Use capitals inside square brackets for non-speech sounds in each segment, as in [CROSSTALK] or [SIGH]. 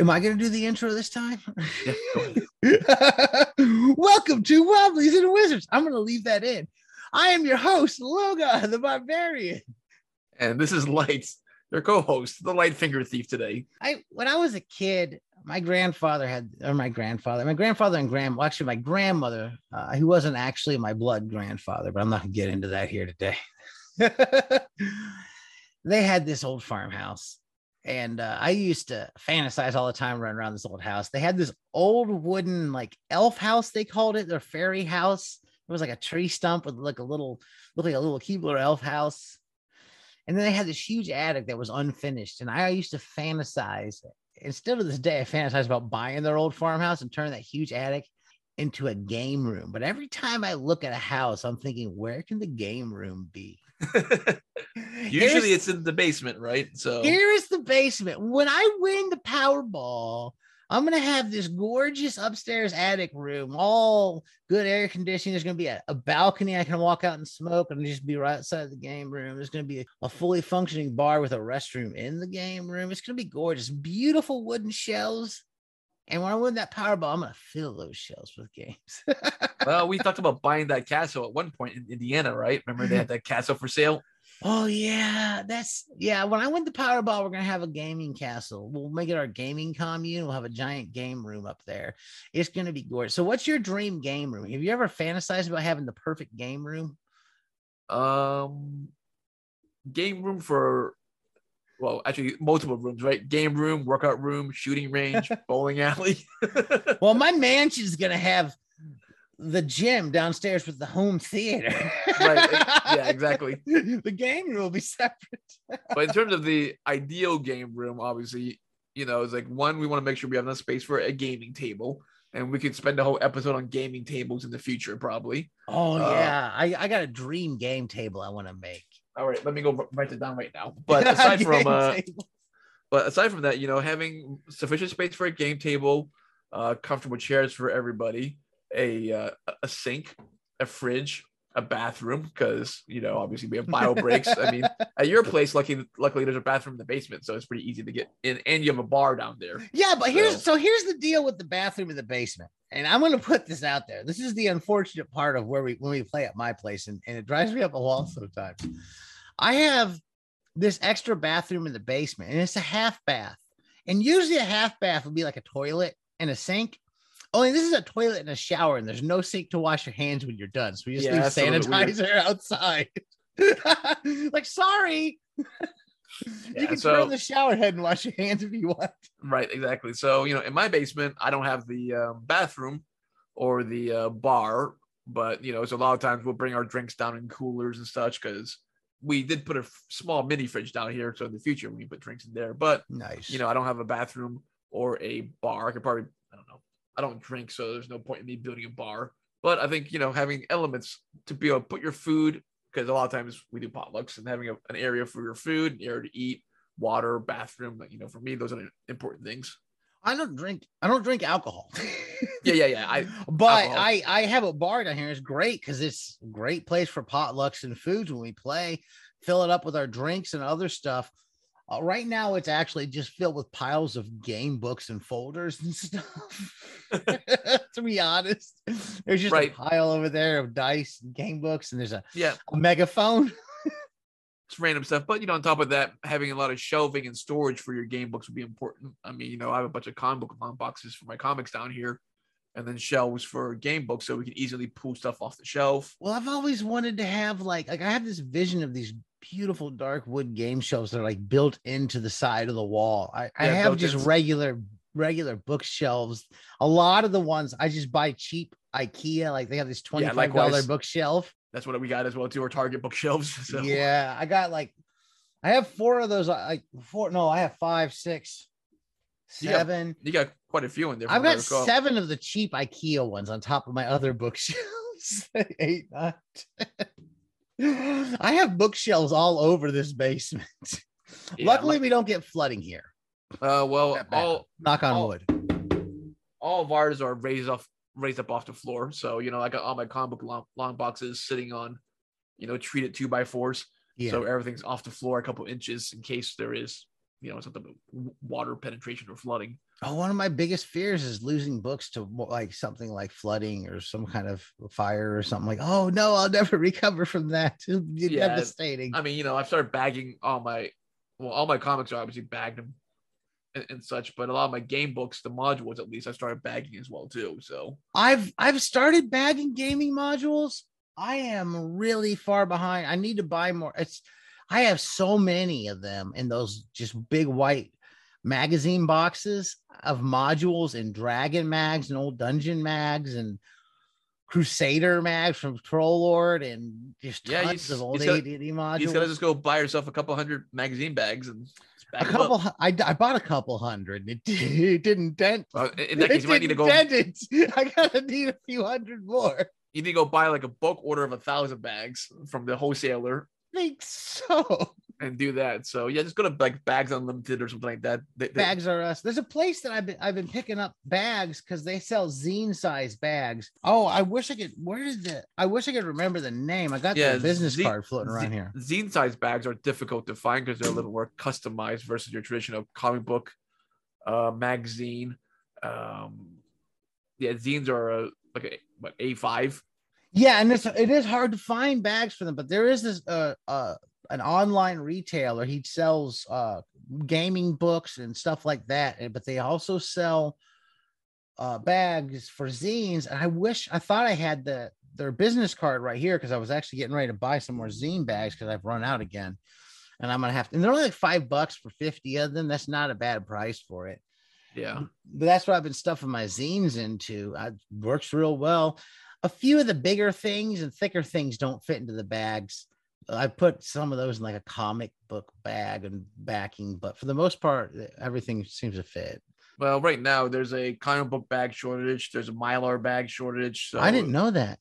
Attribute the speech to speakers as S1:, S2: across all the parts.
S1: Am I going to do the intro this time? [LAUGHS]
S2: Yeah. [LAUGHS]
S1: Welcome to Wobblies and Wizards. I'm going to leave that in. I am your host, Logar the Barbarian.
S2: And this is Lights, your co-host, the Light Finger Thief today.
S1: I when I was a kid, my grandfather had, or my grandfather, my grandfather and grand, well, actually my grandmother, uh, he wasn't actually my blood grandfather, but I'm not going to get into that here today. [LAUGHS] they had this old farmhouse and uh, I used to fantasize all the time running around this old house. They had this old wooden like elf house they called it, their fairy house. It was like a tree stump with like a little, looked like a little Keebler elf house. And then they had this huge attic that was unfinished. And I used to fantasize. And still to this day, I fantasize about buying their old farmhouse and turning that huge attic into a game room. But every time I look at a house, I'm thinking, where can the game room be? [LAUGHS]
S2: Usually
S1: Here's-
S2: it's in the basement, right? So
S1: Here is the basement. When I win the Powerball, I'm gonna have this gorgeous upstairs attic room, all good air conditioning. There's gonna be a, a balcony I can walk out and smoke, and just be right outside the game room. There's gonna be a fully functioning bar with a restroom in the game room. It's gonna be gorgeous, beautiful wooden shelves. And when I win that Powerball, I'm gonna fill those shelves with games. [LAUGHS]
S2: well, we talked about buying that castle at one point in Indiana, right? Remember they had that castle for sale?
S1: Oh yeah, that's yeah. When I win the Powerball, we're gonna have a gaming castle. We'll make it our gaming commune. We'll have a giant game room up there. It's gonna be gorgeous. So, what's your dream game room? Have you ever fantasized about having the perfect game room?
S2: Um game room for well, actually multiple rooms, right? Game room, workout room, shooting range, [LAUGHS] bowling alley.
S1: Well, my mansion mansion's gonna have the gym downstairs with the home theater.
S2: Right, yeah, exactly. [LAUGHS]
S1: the game room will be separate.
S2: but in terms of the ideal game room, obviously, you know, it's like one, we want to make sure we have enough space for a gaming table. And we could spend a whole episode on gaming tables in the future, probably.
S1: Oh
S2: Uh,
S1: yeah, I, I got a dream game table I want to make.
S2: All right, let me go write it down right now. But [LAUGHS] aside from uh,
S1: table.
S2: but aside from that, you know, having sufficient space for a game table, uh, comfortable chairs for everybody, a uh, a sink, a fridge, a bathroom, because you know, obviously we have bio breaks. I mean, at your place, lucky luckily there's a bathroom in the basement, so it's pretty easy to get in, and you have a bar down there.
S1: Yeah, but here's
S2: So-
S1: so here's the deal with the bathroom in the basement. And I'm gonna put this out there. This is the unfortunate part of where we when we play at my place, and, and it drives me up a wall sometimes. I have this extra bathroom in the basement, and it's a half bath. And usually a half bath would be like a toilet and a sink. Only this is a toilet and a shower, and there's no sink to wash your hands when you're done. So we just
S2: Yeah,
S1: leave
S2: a little bit weird.
S1: sanitizer [LAUGHS] outside. [LAUGHS] like, sorry. [LAUGHS] you
S2: Yeah,
S1: can
S2: so-
S1: turn the shower head and wash your hands if you want.
S2: Right, exactly. So you know, in my basement, I don't have the um, bathroom or the uh, bar, but you know, so a lot of times we'll bring our drinks down in coolers and such because we did put a f- small mini fridge down here, so in the future we can put drinks in there. But
S1: Nice.
S2: you know, I don't have a bathroom or a bar. I could probably, I don't know, I don't drink, so there's no point in me building a bar. But I think you know, having elements to be able to put your food, because a lot of times we do potlucks, and having a, an area for your food, an area to eat, water, bathroom. You know, for me, those are important things.
S1: I don't drink. I don't drink alcohol. [LAUGHS]
S2: Yeah, yeah, yeah. I
S1: but
S2: alcohol.
S1: I I have a bar down here. It's great because it's a great place for potlucks and foods when we play. Fill it up with our drinks and other stuff. Uh, right now, it's actually just filled with piles of game books and folders and [LAUGHS] stuff. [LAUGHS] to be honest, there's just
S2: Right.
S1: a pile over there of dice and game books, and there's a,
S2: yeah,
S1: a megaphone. [LAUGHS]
S2: it's random stuff. But you know, on top of that, having a lot of shelving and storage for your game books would be important. I mean, you know, I have a bunch of comic book boxes for my comics down here, and then shelves for game books, so we can easily pull stuff off the shelf.
S1: Well, I've always wanted to have like like I have this vision of these beautiful dark wood game shelves that are like built into the side of the wall. I, I have just
S2: built-ins.
S1: regular regular bookshelves. A lot of the ones I just buy cheap IKEA, like they have this $25
S2: likewise.
S1: bookshelf.
S2: That's what we got as well too. Our Target bookshelves. [LAUGHS] So
S1: Yeah, I got like I have four of those. Like four, no, I have five, six, seven.
S2: You got- you got quite a few in there.
S1: I've
S2: from what I
S1: got seven of the cheap IKEA ones on top of my other bookshelves. [LAUGHS] Eight, nine, ten. [GASPS] I have bookshelves all over this basement.
S2: Yeah,
S1: Luckily,
S2: like-
S1: we don't get flooding here.
S2: uh, well, all
S1: Knock on
S2: all-
S1: wood.
S2: all of ours are raised off, raised up off the floor. So you know, I got all my comic book long, long boxes sitting on, you know, treated two by fours.
S1: Yeah.
S2: So everything's off the floor a couple inches in case there is you know something about water penetration or flooding.
S1: Oh, one of my biggest fears is losing books to like something like flooding or some kind of fire or something like. Oh no, I'll never [LAUGHS] recover from that. It'll [LAUGHS] be
S2: Yeah,
S1: devastating.
S2: I mean, you know, I've started bagging all my well, all my comics are obviously bagged and, and, and such, but a lot of my game books, the modules at least, I started bagging as well too. So
S1: I've I've started bagging gaming modules. I am really far behind. I need to buy more. It's I have so many of them in those just big white magazine boxes of modules and dragon mags and old dungeon mags and crusader mags from troll lord and just
S2: Yeah, you
S1: tons
S2: s-
S1: of old
S2: you
S1: AD&D
S2: you
S1: modules.
S2: just gotta just go buy yourself a couple hundred magazine bags and
S1: a
S2: bag 'em up.
S1: couple I, I bought a couple hundred. It, it didn't dent.
S2: In in that case, you might need to go.
S1: dent it. [LAUGHS] I gotta need a few hundred more.
S2: You need to go buy like a bulk order of a thousand bags from the wholesaler
S1: think so. [LAUGHS]
S2: and do that. So yeah, just go to like Bags Unlimited or something like that. They- they-
S1: Bags are us. There's a place that I've been I've been picking up bags because they sell zine size bags. Oh, I wish I could. Where did the? I wish I could remember the name. I got
S2: Yeah,
S1: the business
S2: zi-
S1: card floating around here.
S2: Zine size bags are difficult to find because they're a little more customized versus your traditional comic book uh, magazine. Um, yeah, zines are uh, like a what A five.
S1: Yeah, and it's it is hard to find bags for them, but there is this uh uh an online retailer. He sells uh gaming books and stuff like that, but they also sell uh bags for zines. And I wish I thought I had the their business card right here because I was actually getting ready to buy some more zine bags because I've run out again. And I'm gonna have to, and they're only like five bucks for 50 of them. That's not a bad price for it
S2: Yeah,
S1: but that's what I've been stuffing my zines into. It works real well. A few of the bigger things and thicker things don't fit into the bags. I put some of those in like a comic book bag and backing, but for the most part, everything seems to fit.
S2: well, right now there's a comic book bag shortage. There's a mylar bag shortage. So
S1: I didn't know that.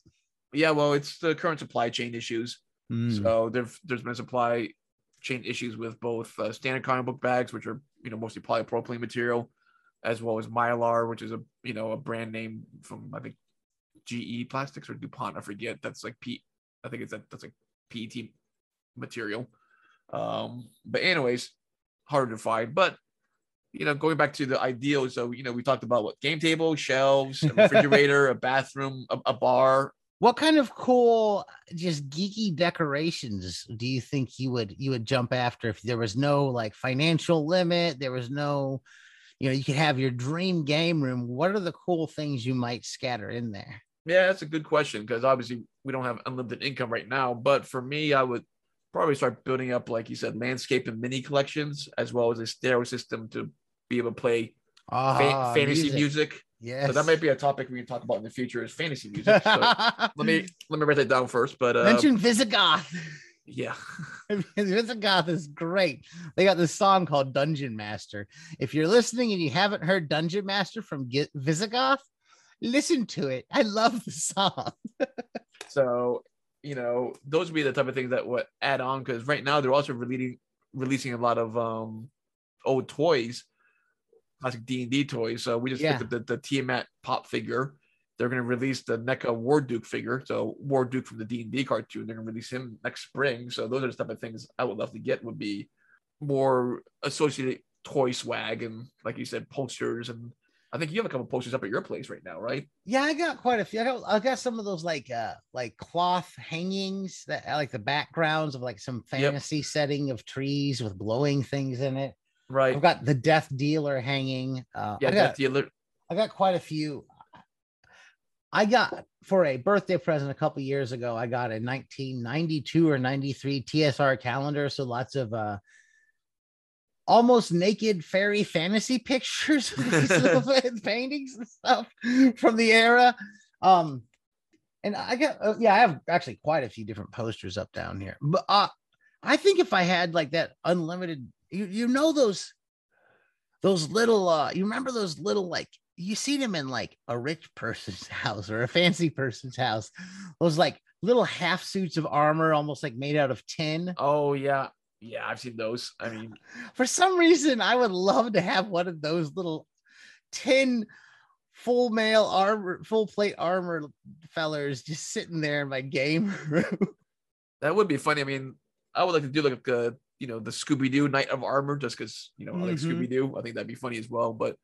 S2: Yeah, well, it's the current supply chain issues.
S1: Hmm.
S2: So there, there's been supply chain issues with both uh, standard comic book bags, which are you know mostly polypropylene material, as well as Mylar, which is a you know a brand name from I think GE Plastics or DuPont. I forget. That's like P. I think it's that that's like PET material. Um, but anyways, harder to find. But you know, going back to the ideal, so you know, we talked about what game table, shelves, a refrigerator, a bathroom, a, a bar,
S1: What kind of cool, just geeky decorations do you think you would you would jump after if there was no like financial limit? There was no, you know, you could have your dream game room. What are the cool things you might scatter in there?
S2: Yeah, that's a good question because obviously we don't have unlimited income right now. But for me, I would probably start building up, like you said, landscape and mini collections, as well as a stereo system to be able to play fa-
S1: Ah,
S2: fantasy music.
S1: Yes.
S2: So that might be a topic we can talk about in the future is fantasy music. So [LAUGHS] let me let me write that down first. But uh,
S1: mention Visigoth.
S2: yeah, [LAUGHS]
S1: Visigoth is great. They got this song called Dungeon Master. If you're listening and you haven't heard Dungeon Master from Visigoth, listen to it. I love the song. [LAUGHS]
S2: so you know those would be the type of things that would add on because right now they're also releasing releasing a lot of um old toys classic d&d toys so we just
S1: Yeah.
S2: picked up the, the tiamat pop figure they're going to release the NECA War Duke figure, so War Duke from the D and D cartoon. They're going to release him next spring. So those are the type of things I would love to get. Would be more associated toy swag and, like you said, posters. And I think you have a couple posters up at your place right now, right?
S1: Yeah, I got quite a few. I got, I got some of those like uh like cloth hangings that like the backgrounds of like some fantasy setting of trees with blowing things in it.
S2: Right.
S1: I've got the Death Dealer hanging. Uh,
S2: Yeah,
S1: I got
S2: the other.
S1: I got quite a few. I got for a birthday present a couple years ago. I got a 1992 or 93 TSR calendar, so lots of uh almost naked fairy fantasy [LAUGHS] pictures, [LAUGHS] [LAUGHS] paintings and stuff from the era. Um, and I got uh, yeah, I have actually quite a few different posters up down here. But uh, I think if I had like that unlimited, you you know those those little uh you remember those little like you see them in like a rich person's house or a fancy person's house those like little half suits of armor almost like made out of tin
S2: Oh yeah, yeah. I've seen those. I mean, [LAUGHS]
S1: for some reason i would love to have one of those little tin full mail armor full plate armor fellers just sitting there in my game [LAUGHS] room
S2: that would be funny. I mean, I would like to do like a you know the Scooby Doo Knight of Armor just because you know I like.
S1: Mm-hmm.
S2: Scooby Doo. I think that'd be funny as well. But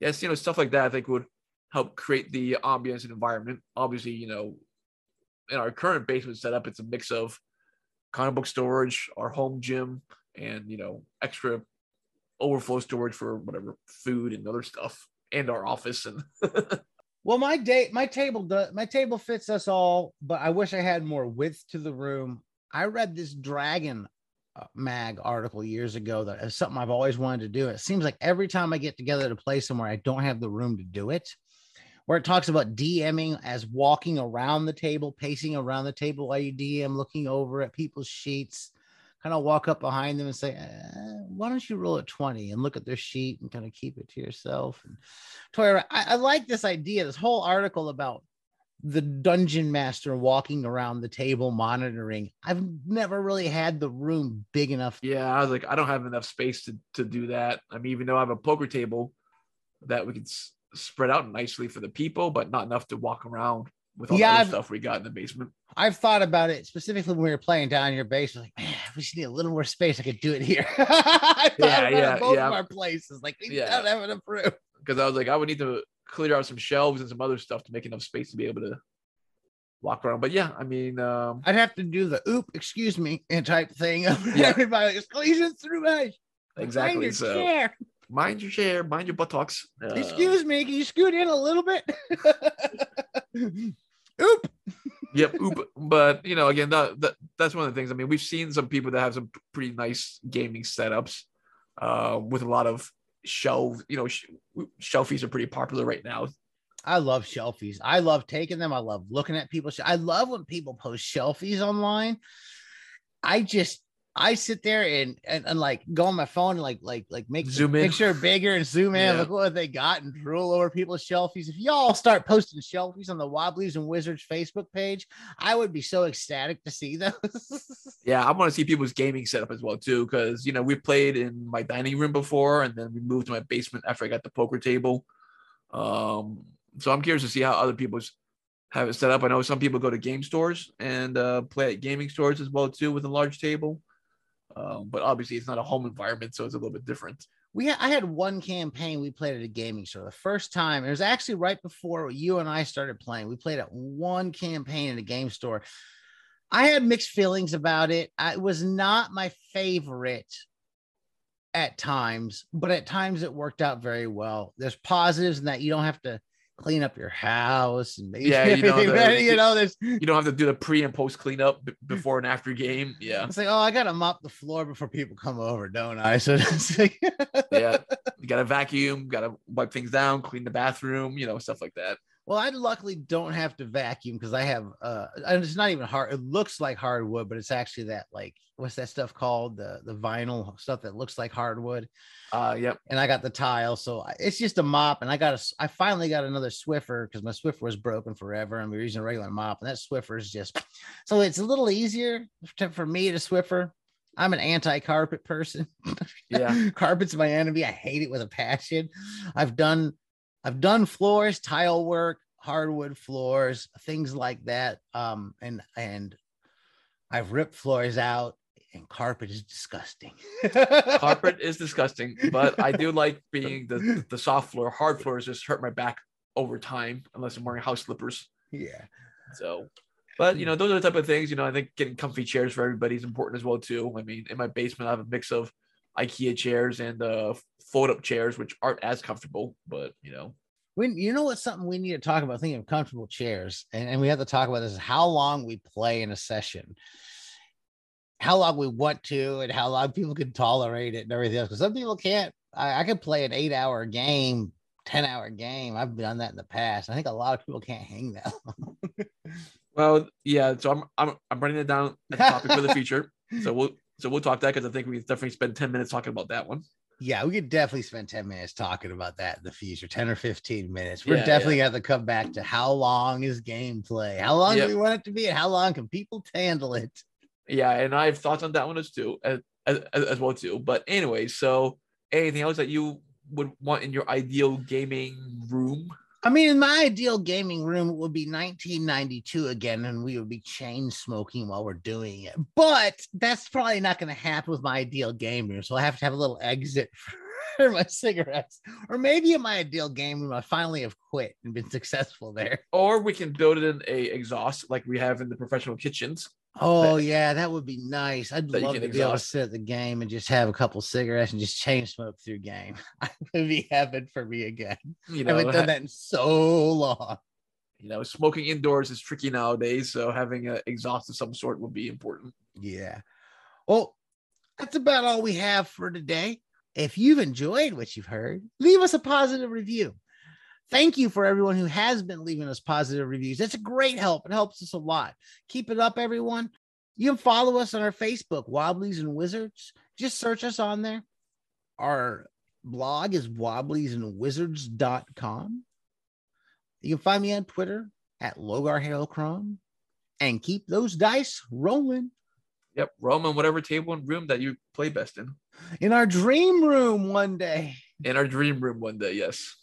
S2: yes, you know stuff like that I think would help create the ambience and environment. Obviously, you know, in our current basement setup, it's a mix of comic book storage, our home gym, and you know extra overflow storage for whatever food and other stuff, and our office and [LAUGHS]
S1: Well, my date, my table, does my table fits us all, but I wish I had more width to the room. I read this Dragon uh, Mag article years ago that is something I've always wanted to do. It seems like every time I get together to play somewhere, I don't have the room to do it. Where it talks about DMing as walking around the table, pacing around the table while you DM, looking over at people's sheets, kind of walk up behind them and say, uh, "Why don't you roll a 20 and look at their sheet and kind of keep it to yourself?" And Toya, I, I like this idea, this whole article about the dungeon master walking around the table monitoring. I've never really had the room big enough.
S2: Yeah, I was like, I don't have enough space to, to do that. I mean, even though I have a poker table that we could spread out nicely for the people, but not enough to walk around with all
S1: Yeah,
S2: the stuff we got in the basement.
S1: I've thought about it specifically when we were playing down in your basement. Like, man, we just need a little more space. I could do it here. [LAUGHS] I thought
S2: Yeah,
S1: about
S2: yeah,
S1: both
S2: yeah.
S1: of our places. Like, we
S2: Yeah.
S1: don't have enough room.
S2: Because I was like, I would need to clear out some shelves and some other stuff to make enough space to be able to walk around. But yeah, I mean, um,
S1: I'd have to do the oop, excuse me, and [LAUGHS] type thing.
S2: Yeah.
S1: Everybody squeezing through my
S2: exactly. So
S1: chair.
S2: Mind your chair, mind your buttocks. Uh,
S1: Excuse me, can you scoot in a little bit? [LAUGHS] Oop.
S2: Yep. Oop. But you know, again, that, that that's one of the things. I mean, we've seen some people that have some pretty nice gaming setups uh, with a lot of shelves. You know, sh- shelfies are pretty popular right now.
S1: I love shelfies. I love taking them. I love looking at people. I love when people post shelfies online. I just I sit there and, and and like go on my phone and like like like make
S2: Zoom
S1: the
S2: in.
S1: picture bigger and zoom in.
S2: Yeah.
S1: Look what they got and drool over people's shelfies. If y'all start posting shelfies on the Wobblies and Wizards Facebook page, I would be so ecstatic to see those. [LAUGHS]
S2: Yeah, I want to see people's gaming setup as well too, because you know we played in my dining room before, and then we moved to my basement after I got the poker table. Um, so I'm curious to see how other people's have it set up. I know some people go to game stores and uh, play at gaming stores as well too with a large table. Um, but obviously it's not a home environment, so it's a little bit different.
S1: we had, I had one campaign we played at a gaming store the first time. It was actually right before you and I started playing. We played at one campaign at a game store. I had mixed feelings about it. I, it was not my favorite at times, but at times it worked out very well. There's positives in that you don't have to clean up your house and make [LAUGHS]
S2: Yeah, you know, the-
S1: ready. You know, there's
S2: You don't have to do the pre and post cleanup b- before and after game. Yeah,
S1: it's like, oh, I gotta mop the floor before people come over, don't I? [LAUGHS] So it's like,
S2: yeah. [LAUGHS] You got to vacuum, got to wipe things down, clean the bathroom, you know, stuff like that.
S1: Well, I luckily don't have to vacuum because I have uh and it's not even hard. It looks like hardwood, but it's actually that like what's that stuff called? The the vinyl stuff that looks like hardwood.
S2: Uh, yep.
S1: And I got the tile, so I- it's just a mop. And I got a I finally got another Swiffer because my Swiffer was broken forever, and we were using a regular mop, and that Swiffer is just so it's a little easier to, for me to Swiffer. I'm an anti-carpet person.
S2: Yeah. [LAUGHS]
S1: carpet's my enemy. I hate it with a passion. I've done I've done floors, tile work, hardwood floors, things like that. Um, and and I've ripped floors out, and carpet is disgusting. [LAUGHS]
S2: carpet is disgusting, but I do like being the the soft floor. Hard floors just hurt my back over time unless I'm wearing house slippers.
S1: yeah.
S2: So, but you know, those are the type of things. You know, I think getting comfy chairs for everybody is important as well too. I mean, in my basement, I have a mix of IKEA chairs and uh, fold up chairs, which aren't as comfortable, but you know,
S1: When you know what's something we need to talk about, thinking of comfortable chairs, and, and we have to talk about this is how long we play in a session, how long we want to, and how long people can tolerate it and everything else. Because some people can't. I, I could play an eight hour game, 10 hour game. I've done that in the past. I think a lot of people can't hang that long.
S2: well, yeah. So I'm I'm I'm writing it down a topic for the [LAUGHS] future. So we'll so we'll talk that because I think we definitely spend ten minutes talking about that one.
S1: Yeah, we could definitely spend 10 minutes talking about that in the future, 10 or 15 minutes. We're
S2: Yeah,
S1: definitely going to have to come back to how long is gameplay? How long
S2: Yep.
S1: do we want it to be? And how long can people handle it?
S2: Yeah, and I have thoughts on that one as too, as, as, as well too. But anyway, so anything else that you would want in your ideal gaming room?
S1: I mean, in my ideal gaming room, it would be 1992 again, and we would be chain smoking while we're doing it. But that's probably not going to happen with my ideal game room. So I have to have a little exit [LAUGHS] for my cigarettes. Or maybe in my ideal game room, I finally have quit and been successful there.
S2: Or we can build it in a exhaust like we have in the professional kitchens.
S1: Oh yeah, that would be nice. I'd love to be able to sit at the game and just have a couple cigarettes and just chain smoke through game. [LAUGHS] It would be heaven for me again.
S2: You
S1: I
S2: know,
S1: haven't done that in so long.
S2: you know, smoking indoors is tricky nowadays, so having an exhaust of some sort would be important.
S1: Yeah. Well, that's about all we have for today. If you've enjoyed what you've heard, leave us a positive review. Thank you for everyone who has been leaving us positive reviews. It's a great help. It helps us a lot. Keep it up, everyone. You can follow us on our Facebook, Wobblies and Wizards. Just search us on there. Our blog is wobbliesandwizards.com. You can find me on Twitter at Logar and keep those dice rolling.
S2: Yep, on whatever table and room that you play best in.
S1: in our dream room one day.
S2: In our dream room one day, yes.